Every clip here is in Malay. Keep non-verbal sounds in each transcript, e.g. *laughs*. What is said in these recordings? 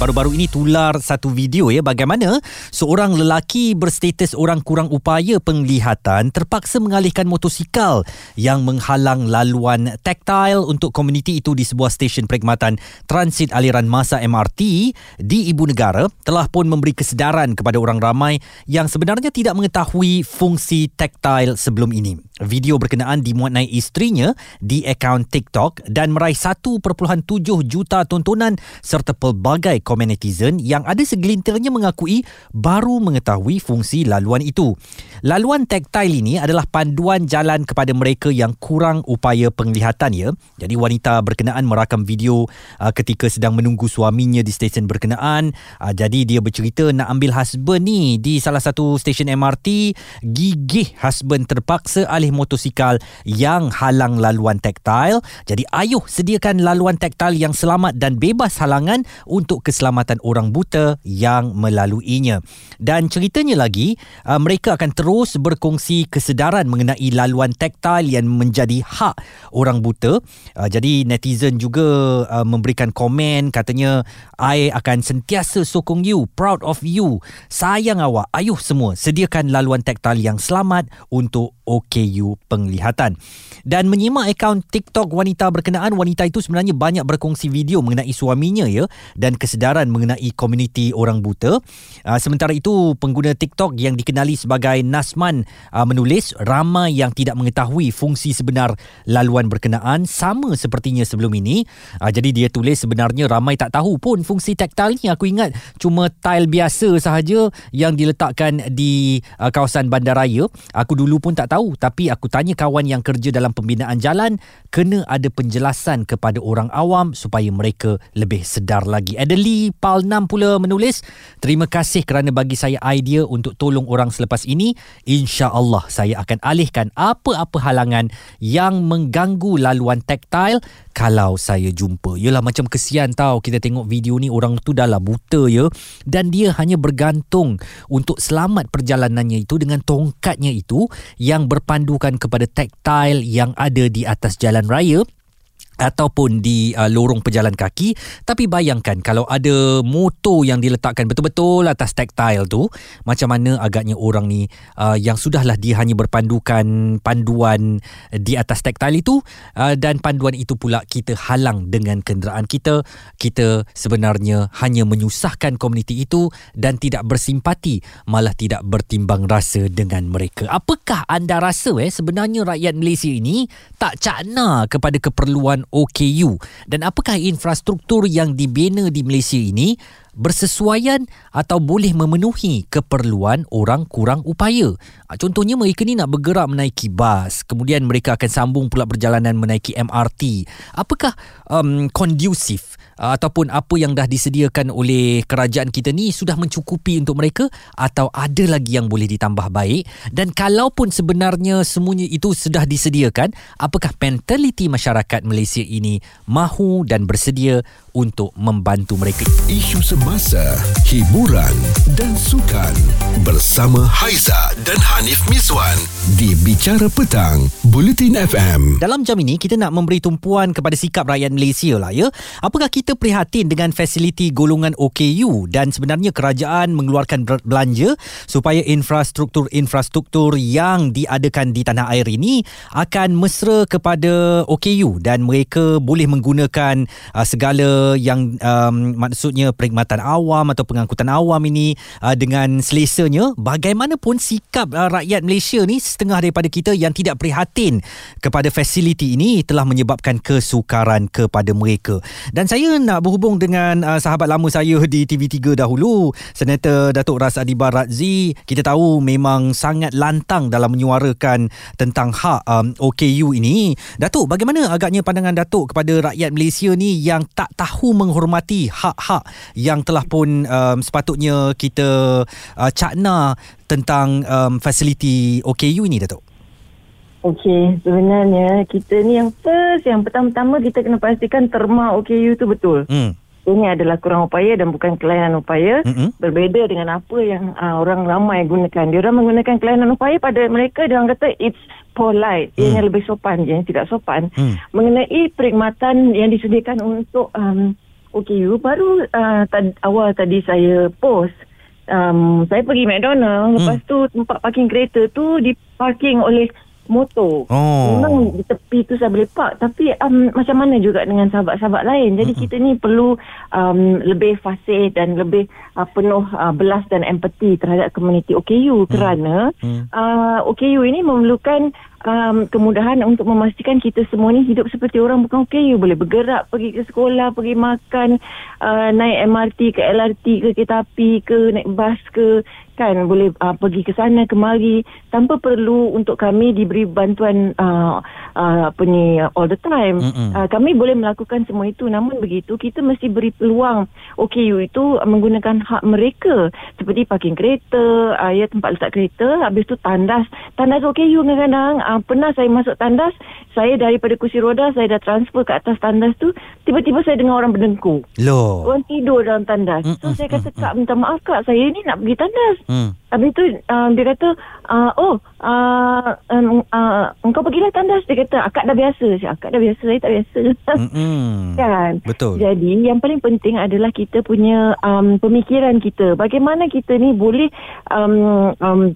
baru-baru ini tular satu video ya bagaimana seorang lelaki berstatus orang kurang upaya penglihatan terpaksa mengalihkan motosikal yang menghalang laluan taktil untuk komuniti itu di sebuah stesen perkhidmatan transit aliran masa MRT di ibu negara telah pun memberi kesedaran kepada orang ramai yang sebenarnya tidak mengetahui fungsi taktil sebelum ini. Video berkenaan dimuat naik isterinya di akaun TikTok dan meraih 1.7 juta tontonan serta pelbagai komen netizen yang ada segelintirnya mengakui baru mengetahui fungsi laluan itu. Laluan taktil ini adalah panduan jalan kepada mereka yang kurang upaya penglihatan ya. Jadi wanita berkenaan merakam video uh, ketika sedang menunggu suaminya di stesen berkenaan. Uh, jadi dia bercerita nak ambil husband ni di salah satu stesen MRT. Gigih husband terpaksa alih motosikal yang halang laluan taktil. Jadi ayuh sediakan laluan taktil yang selamat dan bebas halangan untuk keselamatan orang buta yang melaluinya. Dan ceritanya lagi, uh, mereka akan terus berkongsi kesedaran mengenai laluan taktil yang menjadi hak orang buta. Uh, jadi netizen juga uh, memberikan komen katanya I akan sentiasa sokong you, proud of you, sayang awak, ayuh semua sediakan laluan taktil yang selamat untuk OKU penglihatan. Dan menyimak akaun TikTok wanita berkenaan, wanita itu sebenarnya banyak berkongsi video mengenai suaminya ya dan kesedaran mengenai komuniti orang buta. Uh, sementara itu, pengguna TikTok yang dikenali sebagai Nasman uh, menulis ramai yang tidak mengetahui fungsi sebenar laluan berkenaan sama sepertinya sebelum ini. Uh, jadi dia tulis sebenarnya ramai tak tahu pun fungsi taktil ni. Aku ingat cuma tile biasa sahaja yang diletakkan di uh, kawasan bandaraya. Aku dulu pun tak tahu tapi aku tanya kawan yang kerja dalam pembinaan jalan kena ada penjelasan kepada orang awam supaya mereka lebih sedar lagi. Adeli Pal 6 pula menulis terima kasih kerana bagi saya idea untuk tolong orang selepas ini. InsyaAllah saya akan alihkan apa-apa halangan yang mengganggu laluan taktil kalau saya jumpa. Yelah macam kesian tau kita tengok video ni orang tu dah lah buta ya dan dia hanya bergantung untuk selamat perjalanannya itu dengan tongkatnya itu yang berpandukan kepada taktil yang ada di atas jalan raya ataupun di uh, lorong pejalan kaki. Tapi bayangkan kalau ada motor yang diletakkan betul-betul atas taktil tu macam mana agaknya orang ni uh, yang sudahlah dia hanya berpandukan panduan di atas taktil itu uh, dan panduan itu pula kita halang dengan kenderaan kita. Kita sebenarnya hanya menyusahkan komuniti itu dan tidak bersimpati malah tidak bertimbang rasa dengan mereka. Apakah anda rasa eh sebenarnya rakyat Malaysia ini tak cakna kepada keperluan OKU dan apakah infrastruktur yang dibina di Malaysia ini bersesuaian atau boleh memenuhi keperluan orang kurang upaya. Ah, contohnya mereka ni nak bergerak menaiki bas, kemudian mereka akan sambung pula perjalanan menaiki MRT. Apakah um, kondusif ataupun apa yang dah disediakan oleh kerajaan kita ni sudah mencukupi untuk mereka atau ada lagi yang boleh ditambah baik dan kalaupun sebenarnya semuanya itu sudah disediakan apakah mentaliti masyarakat Malaysia ini mahu dan bersedia untuk membantu mereka isu semasa hiburan dan sukan bersama Haiza dan Hanif Miswan di Bicara Petang Bulletin FM dalam jam ini kita nak memberi tumpuan kepada sikap rakyat Malaysia lah ya. Apakah kita prihatin dengan fasiliti golongan OKU dan sebenarnya kerajaan mengeluarkan belanja supaya infrastruktur-infrastruktur yang diadakan di tanah air ini akan mesra kepada OKU dan mereka boleh menggunakan uh, segala yang um, maksudnya perkhidmatan awam atau pengangkutan awam ini uh, dengan selesanya bagaimanapun sikap uh, rakyat Malaysia ni setengah daripada kita yang tidak prihatin kepada fasiliti ini telah menyebabkan kesukaran kepada mereka. Dan saya nak berhubung dengan uh, sahabat lama saya di TV3 dahulu Senator Datuk Ras Adibar Razzi kita tahu memang sangat lantang dalam menyuarakan tentang hak um, OKU ini. Datuk bagaimana agaknya pandangan Datuk kepada rakyat Malaysia ni yang tak tahu menghormati hak-hak yang telah pun um, sepatutnya kita uh, cakna tentang um, fasiliti OKU ini Datuk Okey, sebenarnya kita ni yang first, yang pertama-tama kita kena pastikan terma OKU tu betul. Hmm. kita ni adalah kurang upaya dan bukan kelainan upaya. Mm-mm. Berbeza dengan apa yang uh, orang ramai gunakan. Dia orang menggunakan kelainan upaya pada mereka dia orang kata it's polite. Hmm. Ianya lebih sopan, ianya tidak sopan. Hmm. Mengenai perkhidmatan yang disediakan untuk um, OKU baru uh, tad, awal tadi saya post um, saya pergi McDonald lepas tu tempat parking kereta tu diparking oleh motor. Oh. Memang di tepi tu saya boleh park tapi um, macam mana juga dengan sahabat-sahabat lain. Jadi kita ni perlu um, lebih fasih dan lebih uh, penuh uh, belas dan empati terhadap komuniti OKU kerana Hmm. uh, OKU ini memerlukan um, kemudahan untuk memastikan kita semua ni hidup seperti orang bukan OKU boleh bergerak pergi ke sekolah pergi makan uh, naik MRT ke LRT ke kereta api ke naik bas ke. Kan boleh uh, pergi ke sana kemari. Tanpa perlu untuk kami diberi bantuan uh, uh, apa ni all the time. Mm-mm. uh, kami boleh melakukan semua itu. Namun begitu kita mesti beri peluang. OKU itu menggunakan hak mereka. Seperti parking kereta uh, ya tempat letak kereta. Habis tu tandas. Tandas OKU kadang-kadang uh, pernah saya masuk tandas saya daripada kursi roda saya dah transfer ke atas tandas tu tiba-tiba saya dengar orang berdengkur. Loh. orang tidur dalam tandas. Mm, so mm, saya kata mm, kak minta maaf kak saya ni nak pergi tandas. Hmm. Habis tu uh, dia kata uh, oh uh, um, uh, engkau pergilah tandas. Dia kata akak dah biasa. Saya akak dah biasa saya tak biasa. Mm-mm. *laughs* kan? Betul. jadi yang paling penting adalah kita punya um, pemikiran kita. Bagaimana kita ni boleh um, um,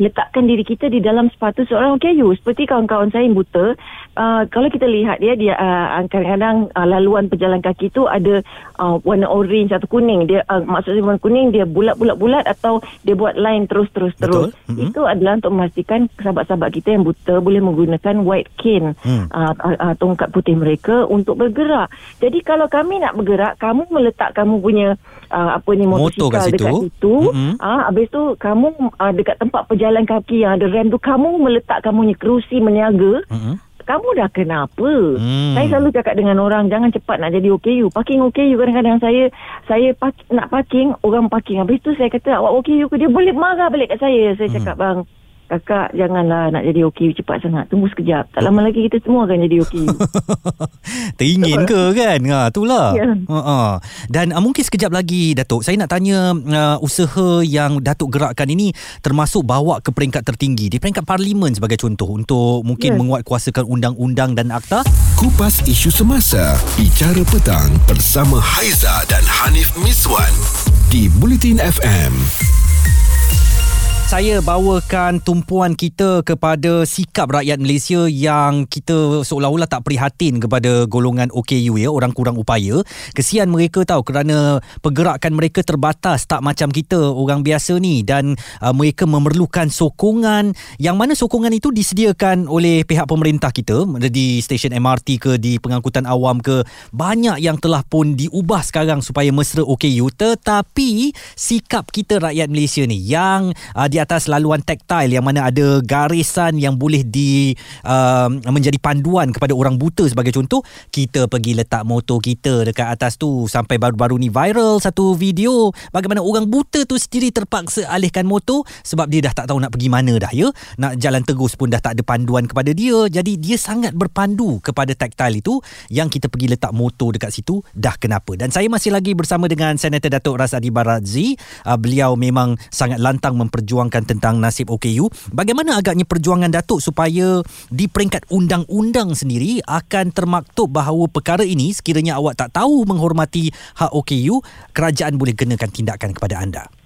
letakkan diri kita di dalam sepatu seorang OKU seperti kawan-kawan saya yang buta uh, kalau kita lihat dia dia uh, kadang-kadang uh, laluan pejalan kaki tu ada uh, warna orange atau kuning dia uh, maksudnya warna kuning dia bulat-bulat-bulat atau dia buat line terus-terus terus. Mhm. itu adalah untuk memastikan sahabat-sahabat kita yang buta boleh menggunakan white cane Hmm. uh, uh, uh, tongkat putih mereka untuk bergerak jadi kalau kami nak bergerak kamu meletak kamu punya uh, apa ni Motor kat motosikal dekat situ. situ Mhm. Ah, habis tu kamu uh, dekat tempat pejalan kaki yang ada rem tu kamu meletak kamu punya kerusi meniaga. Mm-mm. Kamu dah kenapa? Hmm. Saya selalu cakap dengan orang jangan cepat nak jadi OKU. Parking OKU kadang-kadang saya saya park, nak parking orang parking. Habis tu saya kata awak OKU ke dia boleh marah balik kat saya. Saya cakap Hmm. bang Kakak janganlah nak jadi OKU cepat sangat. Tunggu sekejap. Tak lama lagi kita semua akan jadi OKU. *laughs* Teringin ke kan? Ha, itulah. Ya. Ha, ha. Dan uh, mungkin sekejap lagi Datuk, saya nak tanya uh, usaha yang Datuk gerakkan ini termasuk bawa ke peringkat tertinggi di peringkat parlimen sebagai contoh untuk mungkin Ya. menguatkuasakan undang-undang dan akta. Kupas isu semasa Bicara petang Bersama Haiza dan Hanif Miswan Di Bulletin FM saya bawakan tumpuan kita kepada sikap rakyat Malaysia yang kita seolah-olah tak prihatin kepada golongan OKU ya, orang kurang upaya. Kesian mereka tahu kerana pergerakan mereka terbatas tak macam kita orang biasa ni. Dan uh, mereka memerlukan sokongan. Yang mana sokongan itu disediakan oleh pihak pemerintah kita di stesen MRT ke di pengangkutan awam ke banyak yang telah pun diubah sekarang supaya mesra OKU tetapi sikap kita rakyat Malaysia ni yang uh, di atas laluan taktil yang mana ada garisan yang boleh di uh, menjadi panduan kepada orang buta sebagai contoh kita pergi letak motor kita dekat atas tu sampai baru-baru ni viral satu video bagaimana orang buta tu sendiri terpaksa alihkan motor sebab dia dah tak tahu nak pergi mana dah ya. Nak jalan terus pun dah tak ada panduan kepada dia. Jadi dia sangat berpandu kepada taktil itu yang kita pergi letak motor dekat situ dah kenapa. Dan saya masih lagi bersama dengan Senator Datuk Razadi Barazzi uh, beliau memang sangat lantang memperjuangkan tentang nasib OKU bagaimana agaknya perjuangan Datuk supaya di peringkat undang-undang sendiri akan termaktub bahawa perkara ini sekiranya awak tak tahu menghormati hak OKU kerajaan boleh kenakan tindakan kepada anda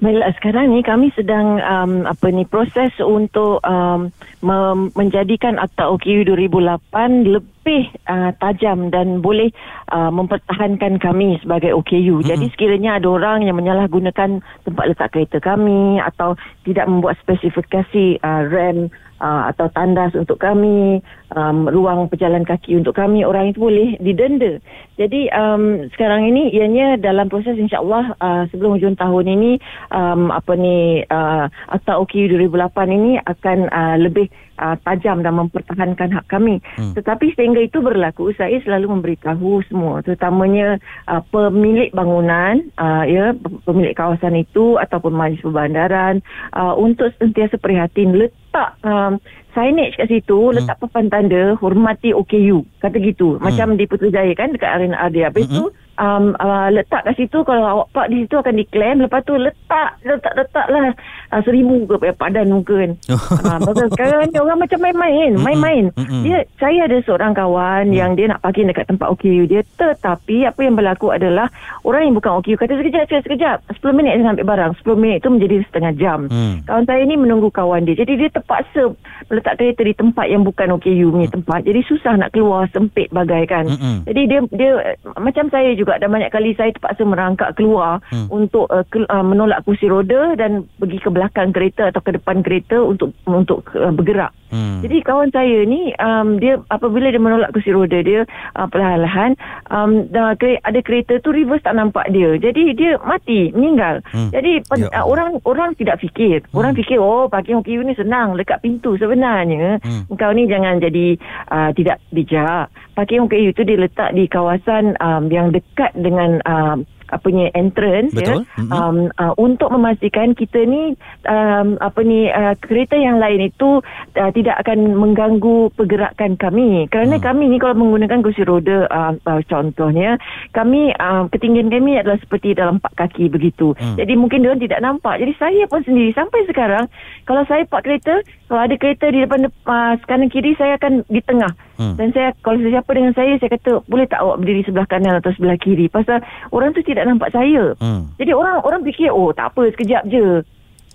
Baiklah sekarang ni kami sedang um, apa ni proses untuk um, mem- menjadikan Akta OKU 2008 lebih uh, tajam dan boleh uh, mempertahankan kami sebagai OKU. Mm-hmm. Jadi sekiranya ada orang yang menyalahgunakan tempat letak kereta kami atau tidak membuat spesifikasi uh, rem uh, atau tandas untuk kami, um, ruang pejalan kaki untuk kami, orang itu boleh didenda. Jadi um, sekarang ini ianya dalam proses insya-Allah uh, sebelum hujung tahun ini um, apa ni uh, Akta OKU 2008 ini akan uh, lebih uh, tajam dan mempertahankan hak kami. Hmm. Tetapi sehingga itu berlaku, saya selalu memberitahu semua, terutamanya uh, pemilik bangunan, uh, ya pemilik kawasan itu ataupun majlis perbandaran uh, untuk sentiasa prihatin letak um, signage kat situ, hmm. letak papan tanda hormati OKU, kata gitu. Macam di Putrajaya kan dekat Arena Ardia. Habis Hmm. tu um, uh, letak kat situ kalau awak park di situ akan diklaim. Lepas tu letak letak letak lah uh, seribu ke eh, padan muka kan. *laughs* Uh, pasal sekarang ni orang macam main-main main-main. Dia saya ada seorang kawan yang dia nak parking dekat tempat OKU dia. Tetapi apa yang berlaku adalah orang yang bukan OKU kata sekejap sekejap, sekejap. 10 minit saya sampai barang. 10 minit tu menjadi setengah jam. Hmm. kawan saya ni menunggu kawan dia. Jadi dia terpaksa meletak kereta di tempat yang bukan OKU punya tempat. Jadi susah nak keluar sempit bagai kan. Jadi dia dia macam saya juga dan banyak kali saya terpaksa merangkak keluar Hmm. untuk uh, ke, uh, menolak kursi roda dan pergi ke belakang kereta atau ke depan kereta untuk untuk uh, bergerak. Hmm. Jadi kawan saya ni um, dia apabila dia menolak kursi roda dia uh, perlahan-lahan um, ada kereta tu reverse tak nampak dia. Jadi dia mati, meninggal. Hmm. Jadi pen, Ya uh, orang orang tidak fikir. Orang fikir oh parking OKU ni senang dekat pintu sebenarnya. Hmm. Kau ni jangan jadi uh, tidak bijak. Parking OKU itu diletak di kawasan um, yang dekat dengan um, apanya entrance Betul. ya Mhm. um, uh, untuk memastikan kita ni um, apa ni uh, kereta yang lain itu uh, tidak akan mengganggu pergerakan kami kerana Hmm. kami ni kalau menggunakan kursi roda uh, uh, contohnya kami uh, ketinggian kami adalah seperti dalam empat kaki begitu Hmm. jadi mungkin dia tidak nampak jadi saya pun sendiri sampai sekarang kalau saya park kereta kalau ada kereta di depan uh, kanan kiri saya akan di tengah Hmm. dan saya kalau sesiapa dengan saya saya kata boleh tak awak berdiri sebelah kanan atau sebelah kiri pasal orang tu tidak nampak saya Hmm. jadi orang orang fikir oh tak apa sekejap je.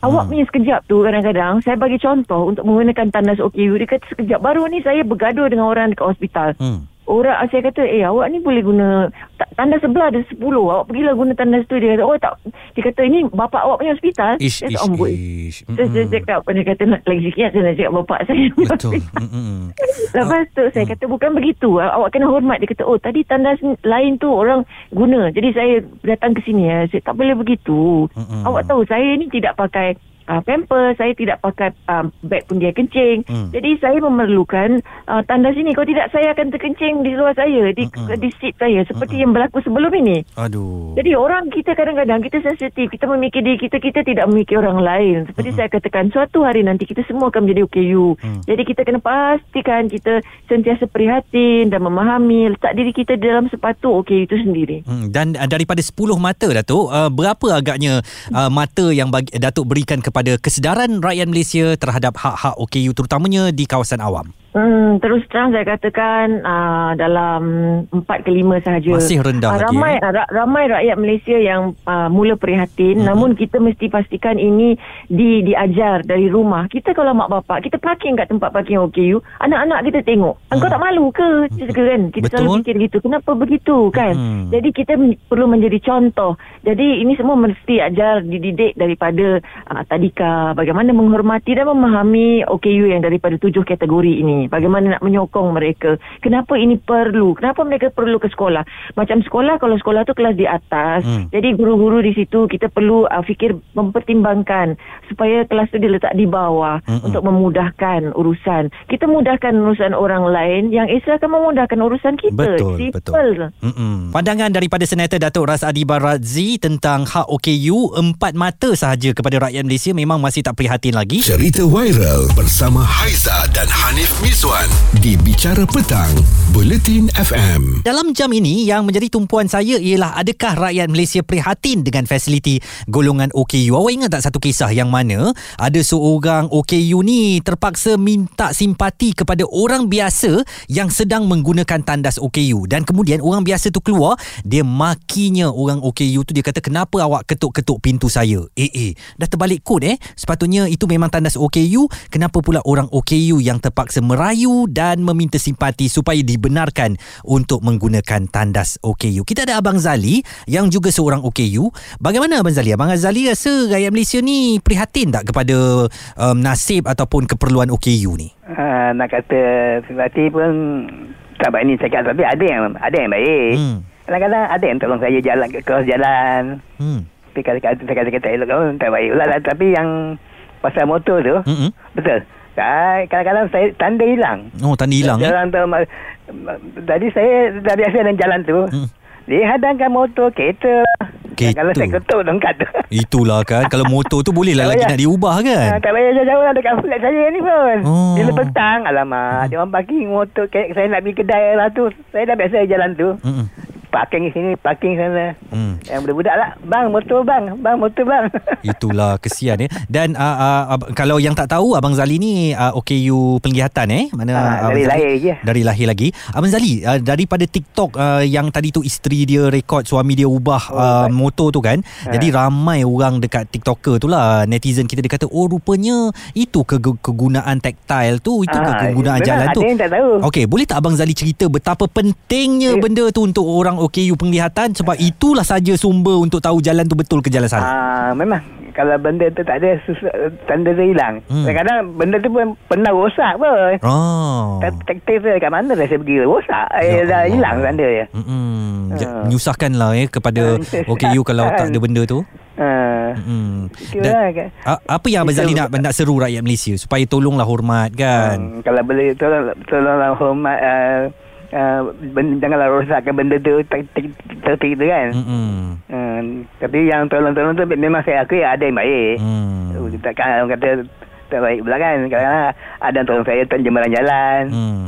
Awak Hmm. punya sekejap tu kadang-kadang saya bagi contoh untuk menggunakan tandas OKU dia kata sekejap baru ni saya bergaduh dengan orang dekat hospital. Hmm. Orang saya kata eh awak ni boleh guna ta- tandas sebelah ada 10 awak pergilah guna tandas tu dia kata oh tak dia kata ini bapak awak punya hospital. Ish, Saya ish, kata, "Amboi." ish. Saya, saya cakap dia kata nak lagi sikit saya nak cakap bapak saya Betul. *laughs* Lepas tu saya kata bukan begitu. Awak kena hormat. Dia kata oh tadi tandas lain tu orang guna. Jadi saya datang ke sini. ya. Saya tak boleh begitu. Mm-mm. Awak tahu saya ni tidak pakai uh, pamper. Saya tidak pakai uh, beg pun dia kencing. Mm. Jadi saya memerlukan uh, tandas ini. Kalau tidak saya akan terkencing di luar saya. Di, Mm-mm. di seat saya. Seperti yang berlaku sebelum ini. Aduh. Jadi orang kita kadang-kadang kita sensitif, kita memikir diri kita, kita tidak memikir orang lain. Seperti saya katakan, suatu hari nanti kita semua akan menjadi OKU. Mm. Jadi kita kena pastikan kita sentiasa prihatin dan memahami letak diri kita di dalam sepatu OKU itu sendiri. Hmm, dan uh, daripada 10 mata Datuk, uh, berapa agaknya uh, mata yang bagi, Datuk berikan kepada kesedaran rakyat Malaysia terhadap hak-hak OKU terutamanya di kawasan awam? Hmm, terus terang saya katakan uh, dalam 4 ke 5 sahaja. Masih rendah Ah, lagi, ramai, eh? ra- ramai rakyat Malaysia yang uh, mula prihatin Mhm. namun kita mesti pastikan ini di diajar dari rumah. Kita kalau mak bapak, kita parking kat tempat parking OKU, anak-anak kita tengok. Engkau tak malu ke? Cakap kan? Kita Betul. selalu fikir gitu. Kenapa begitu kan? Mhm. Jadi kita perlu menjadi contoh. Jadi ini semua mesti ajar dididik daripada uh, tadika bagaimana menghormati dan memahami OKU yang daripada tujuh kategori ini. Bagaimana nak menyokong mereka. Kenapa ini perlu? Kenapa mereka perlu ke sekolah? Macam sekolah kalau sekolah tu kelas di atas. Hmm. Jadi guru-guru di situ kita perlu uh, fikir mempertimbangkan supaya kelas tu diletak di bawah Mm-mm. untuk memudahkan urusan. Kita mudahkan urusan orang lain yang Islam akan memudahkan urusan kita. Betul, Simple. betul. Mm-mm. Pandangan daripada Senator Datuk Ras Adi Baradzi tentang hak OKU empat mata sahaja kepada rakyat Malaysia memang masih tak prihatin lagi. Cerita viral bersama Haiza dan Hanif Miswan di Bicara Petang, Buletin FM. Dalam jam ini yang menjadi tumpuan saya ialah adakah rakyat Malaysia prihatin dengan fasiliti golongan OKU. Awak ingat tak satu kisah yang mana ada seorang OKU ni terpaksa minta simpati kepada orang biasa yang sedang menggunakan tandas OKU dan kemudian orang biasa tu keluar dia makinya orang OKU tu dia kata kenapa awak ketuk-ketuk pintu saya. Eh eh dah terbalik kod eh. Sepatutnya itu memang tandas OKU kenapa pula orang OKU yang terpaksa merayu dan meminta simpati supaya dibenarkan untuk menggunakan tandas OKU. Kita ada Abang Zali yang juga seorang OKU. Bagaimana Abang Zali? Abang Zali rasa rakyat Malaysia ni prihatin tak kepada um, nasib ataupun keperluan OKU ni? Uh, nak kata simpati pun tak baik ni cakap tapi ada yang ada yang baik. Hmm. Kadang-kadang ada yang tolong saya jalan ke cross jalan. Hmm. Tapi kadang-kadang saya kata elok tak baik pula lah. Tapi yang pasal motor tu Mm-mm. betul. Ah, Kadang-kadang saya tanda hilang. Oh, tanda hilang eh? Jalan tu ma- tadi saya dah biasa dalam jalan tu. Hmm. Dia hadangkan motor kereta. Kalau saya ketuk dongkat tu. *laughs* Itulah kan Kalau motor tu boleh lah lagi nak diubah kan Ah, tak payah jauh-jauh lah dekat flat saya ni pun. Oh. Bila petang, alamak. Dia orang parking motor. Saya nak pergi kedai lah tu. Saya dah biasa jalan tu. Mm-mm. Parking sini, parking sana. Hmm. Yang budak-budak lah. Bang, motor bang. Bang, motor bang. *laughs* Itulah kesian ya. Dan uh, uh, ab- kalau yang tak tahu Abang Zali ni uh, OKU penglihatan eh. Mana Ah, Abang dari Zali? lahir je. Dari lahir lagi. Abang Zali uh, daripada TikTok uh, yang tadi tu isteri dia rekod suami dia ubah Oh, uh, motor tu kan. Ha. Jadi ramai orang dekat TikToker tu lah netizen kita dia kata oh rupanya itu ke- kegunaan tactile tu itu Ah, kegunaan benar, jalan ada tu. yang tak tahu. Okey, boleh tak Abang Zali cerita betapa pentingnya Eh. benda tu untuk orang OKU penglihatan sebab itulah saja sumber untuk tahu jalan tu betul ke jalan salah. Ah, memang kalau benda tu tak ada sus- tanda dia hilang. Hmm. Kadang-kadang benda tu pun pernah rosak pun. Oh. Detektif dia kat mana dah saya pergi rosak. Ya Eh, dah hilang tanda dia. Mm-mm. Ja- Ah. Menyusahkanlah eh kepada *laughs* OKU kalau tak ada benda tu. Ha. Mm. Itulah kan. a- apa yang Abang Zali nak nak seru rakyat Malaysia supaya tolonglah hormat kan. Hmm, kalau boleh tolong tolonglah hormat uh, uh, ben, janganlah rosakkan benda tu tertik tu kan. Hmm, tapi yang tolong-tolong tu memang saya akui ada yang baik. Hmm. Hmm. Takkan orang kata tak baik pula kan. Kadang-kadang ada yang tolong saya tolong jembaran jalan. Hmm.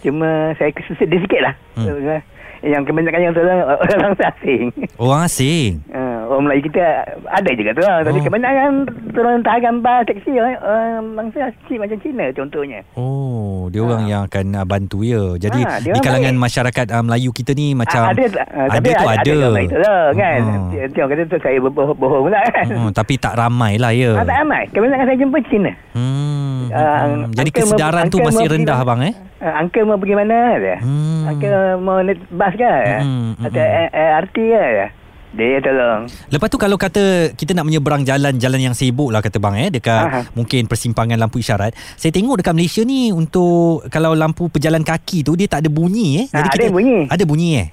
Cuma saya sedih sikit lah. Hmm. Yang kebanyakan yang tolong *laughs* orang asing. Orang asing. Uh, orang Melayu kita ada juga tu lah. Tapi Oh. kebanyakan tolong tahan bas taksi orang, orang bangsa asing macam Cina contohnya. Oh, dia orang yang akan uh, bantu ya. Jadi Ah, di orang kalangan baik. masyarakat uh, Melayu kita ni macam Ah, ada, uh, ada tapi tu ada. ada. Itu lah kan. Hmm. Dia, dia orang kata tu saya berbohong pula kan. Hmm, tapi tak ramai lah ya. Tak ramai. Kebanyakan saya jumpa Cina. Hmm. Hmm. Jadi kesedaran tu masih rendah abang eh? Uh, uncle mau pergi mana dia? Hmm. Uncle mau naik bas ke? Hmm, hmm, Atau hmm. eh, RT ke? Dia tolong. Lepas tu kalau kata kita nak menyeberang jalan jalan yang sibuk lah kata bang eh dekat Aha. mungkin persimpangan lampu isyarat. Saya tengok dekat Malaysia ni untuk kalau lampu pejalan kaki tu dia tak ada bunyi eh. Ah, ada bunyi. Ada bunyi eh.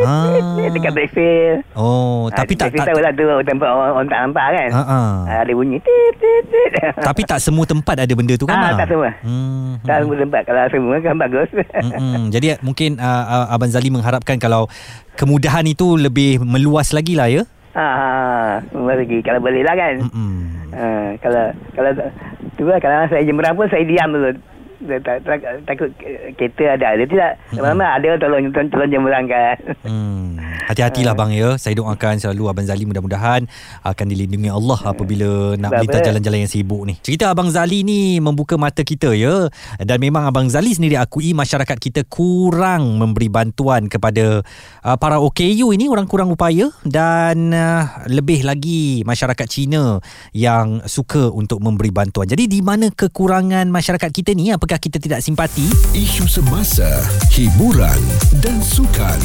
Ah. *laughs* Dekat backfield. Oh, Ah, tapi tak tak tahu lah tu tempat orang, orang tak nampak kan. Ha ah. Ah, ada bunyi. Tit, tit, tit. *laughs* Tapi tak semua tempat ada benda tu kan? Ah, bang? tak semua. Hmm. tak semua tempat. Kalau semua kan bagus. Mm-mm. *laughs* Jadi mungkin uh, Abang Zali mengharapkan kalau kemudahan itu lebih meluas lagi lah ya. Ah, semua lagi. Kalau boleh lah kan. Mm-mm. Ah, kalau kalau tu lah kalau saya jemberang pun saya diam dulu. Saya tak, tak, takut ke- kereta ada. Dia tidak. Lama-lama ada tolong tolong, tolong jemberangkan. Hmm. Hati-hatilah bang ya. Saya doakan selalu Abang Zali mudah-mudahan akan dilindungi Allah apabila nak Sebab melintas jalan-jalan yang sibuk ni. Cerita Abang Zali ni membuka mata kita ya. Dan memang Abang Zali sendiri akui masyarakat kita kurang memberi bantuan kepada uh, para OKU ini orang kurang upaya dan uh, lebih lagi masyarakat Cina yang suka untuk memberi bantuan. Jadi di mana kekurangan masyarakat kita ni? Apakah kita tidak simpati? Isu semasa, hiburan dan sukan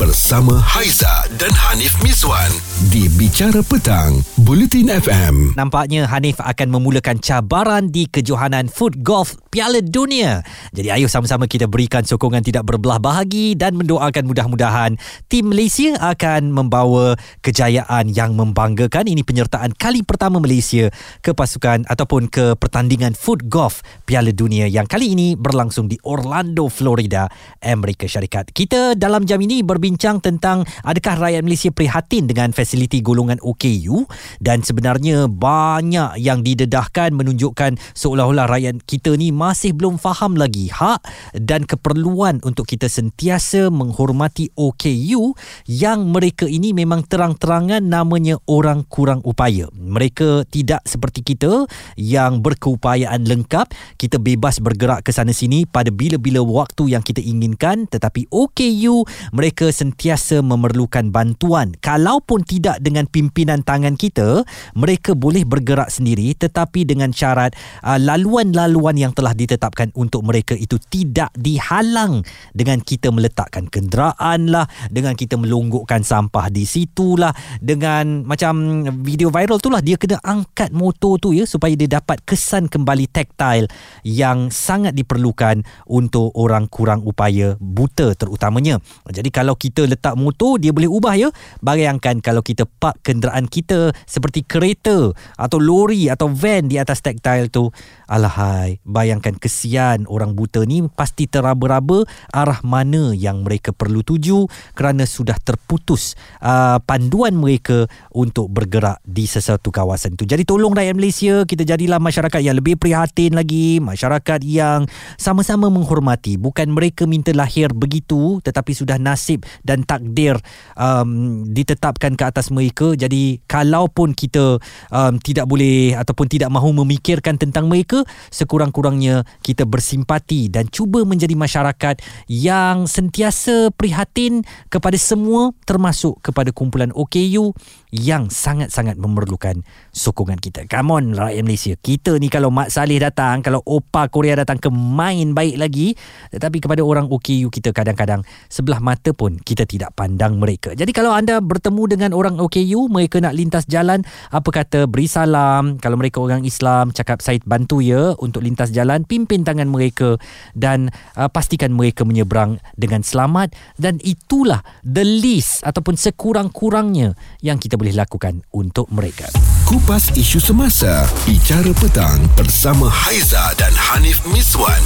bersama Haiza dan Hanif Miswan di Bicara Petang, Bulletin FM. Nampaknya Hanif akan memulakan cabaran di kejohanan Foot Golf Piala Dunia. Jadi ayo sama-sama kita berikan sokongan tidak berbelah bahagi dan mendoakan mudah-mudahan tim Malaysia akan membawa kejayaan yang membanggakan. Ini penyertaan kali pertama Malaysia ke pasukan ataupun ke pertandingan Foot Golf Piala Dunia yang kali ini berlangsung di Orlando, Florida, Amerika Syarikat. Kita dalam jam ini berbincang tentang adakah rakyat Malaysia prihatin dengan fasiliti golongan OKU dan sebenarnya banyak yang didedahkan menunjukkan seolah-olah rakyat kita ni masih belum faham lagi hak dan keperluan untuk kita sentiasa menghormati OKU yang mereka ini memang terang-terangan namanya orang kurang upaya. Mereka tidak seperti kita yang berkeupayaan lengkap. Kita bebas bergerak ke sana sini pada bila-bila waktu yang kita inginkan tetapi OKU mereka sentiasa memerlukan bantuan. Kalaupun tidak dengan pimpinan tangan kita, mereka boleh bergerak sendiri tetapi dengan syarat uh, laluan-laluan yang telah ditetapkan untuk mereka itu tidak dihalang dengan kita meletakkan kenderaan lah, dengan kita melonggokkan sampah di situ lah, dengan macam video viral tu lah dia kena angkat motor tu ya supaya dia dapat kesan kembali tactile yang sangat diperlukan untuk orang kurang upaya buta terutamanya. Jadi kalau kita letak motor dia boleh ubah ya. Bayangkan kalau kita park kenderaan kita seperti kereta atau lori atau van di atas tactile tu. Alahai, bayangkan bayangkan kesian orang buta ni pasti teraba-raba arah mana yang mereka perlu tuju kerana sudah terputus uh, panduan mereka untuk bergerak di sesuatu kawasan itu. Jadi tolong rakyat Malaysia kita jadilah masyarakat yang lebih prihatin lagi, masyarakat yang sama-sama menghormati. Bukan mereka minta lahir begitu tetapi sudah nasib dan takdir um, ditetapkan ke atas mereka. Jadi kalaupun kita um, tidak boleh ataupun tidak mahu memikirkan tentang mereka, sekurang-kurangnya kita bersimpati dan cuba menjadi masyarakat yang sentiasa prihatin kepada semua termasuk kepada kumpulan OKU yang sangat-sangat memerlukan sokongan kita. Come on rakyat Malaysia. Kita ni kalau Mak Saleh datang, kalau Opa Korea datang ke main baik lagi, tetapi kepada orang OKU kita kadang-kadang sebelah mata pun kita tidak pandang mereka. Jadi kalau anda bertemu dengan orang OKU, mereka nak lintas jalan, apa kata beri salam. Kalau mereka orang Islam, cakap Said bantu ya untuk lintas jalan, pimpin tangan mereka dan uh, pastikan mereka menyeberang dengan selamat dan itulah the least ataupun sekurang-kurangnya yang kita boleh lakukan untuk mereka. Kupas isu semasa, bicara petang bersama Haiza dan Hanif Miswan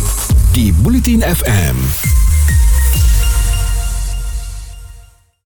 di Bulletin FM.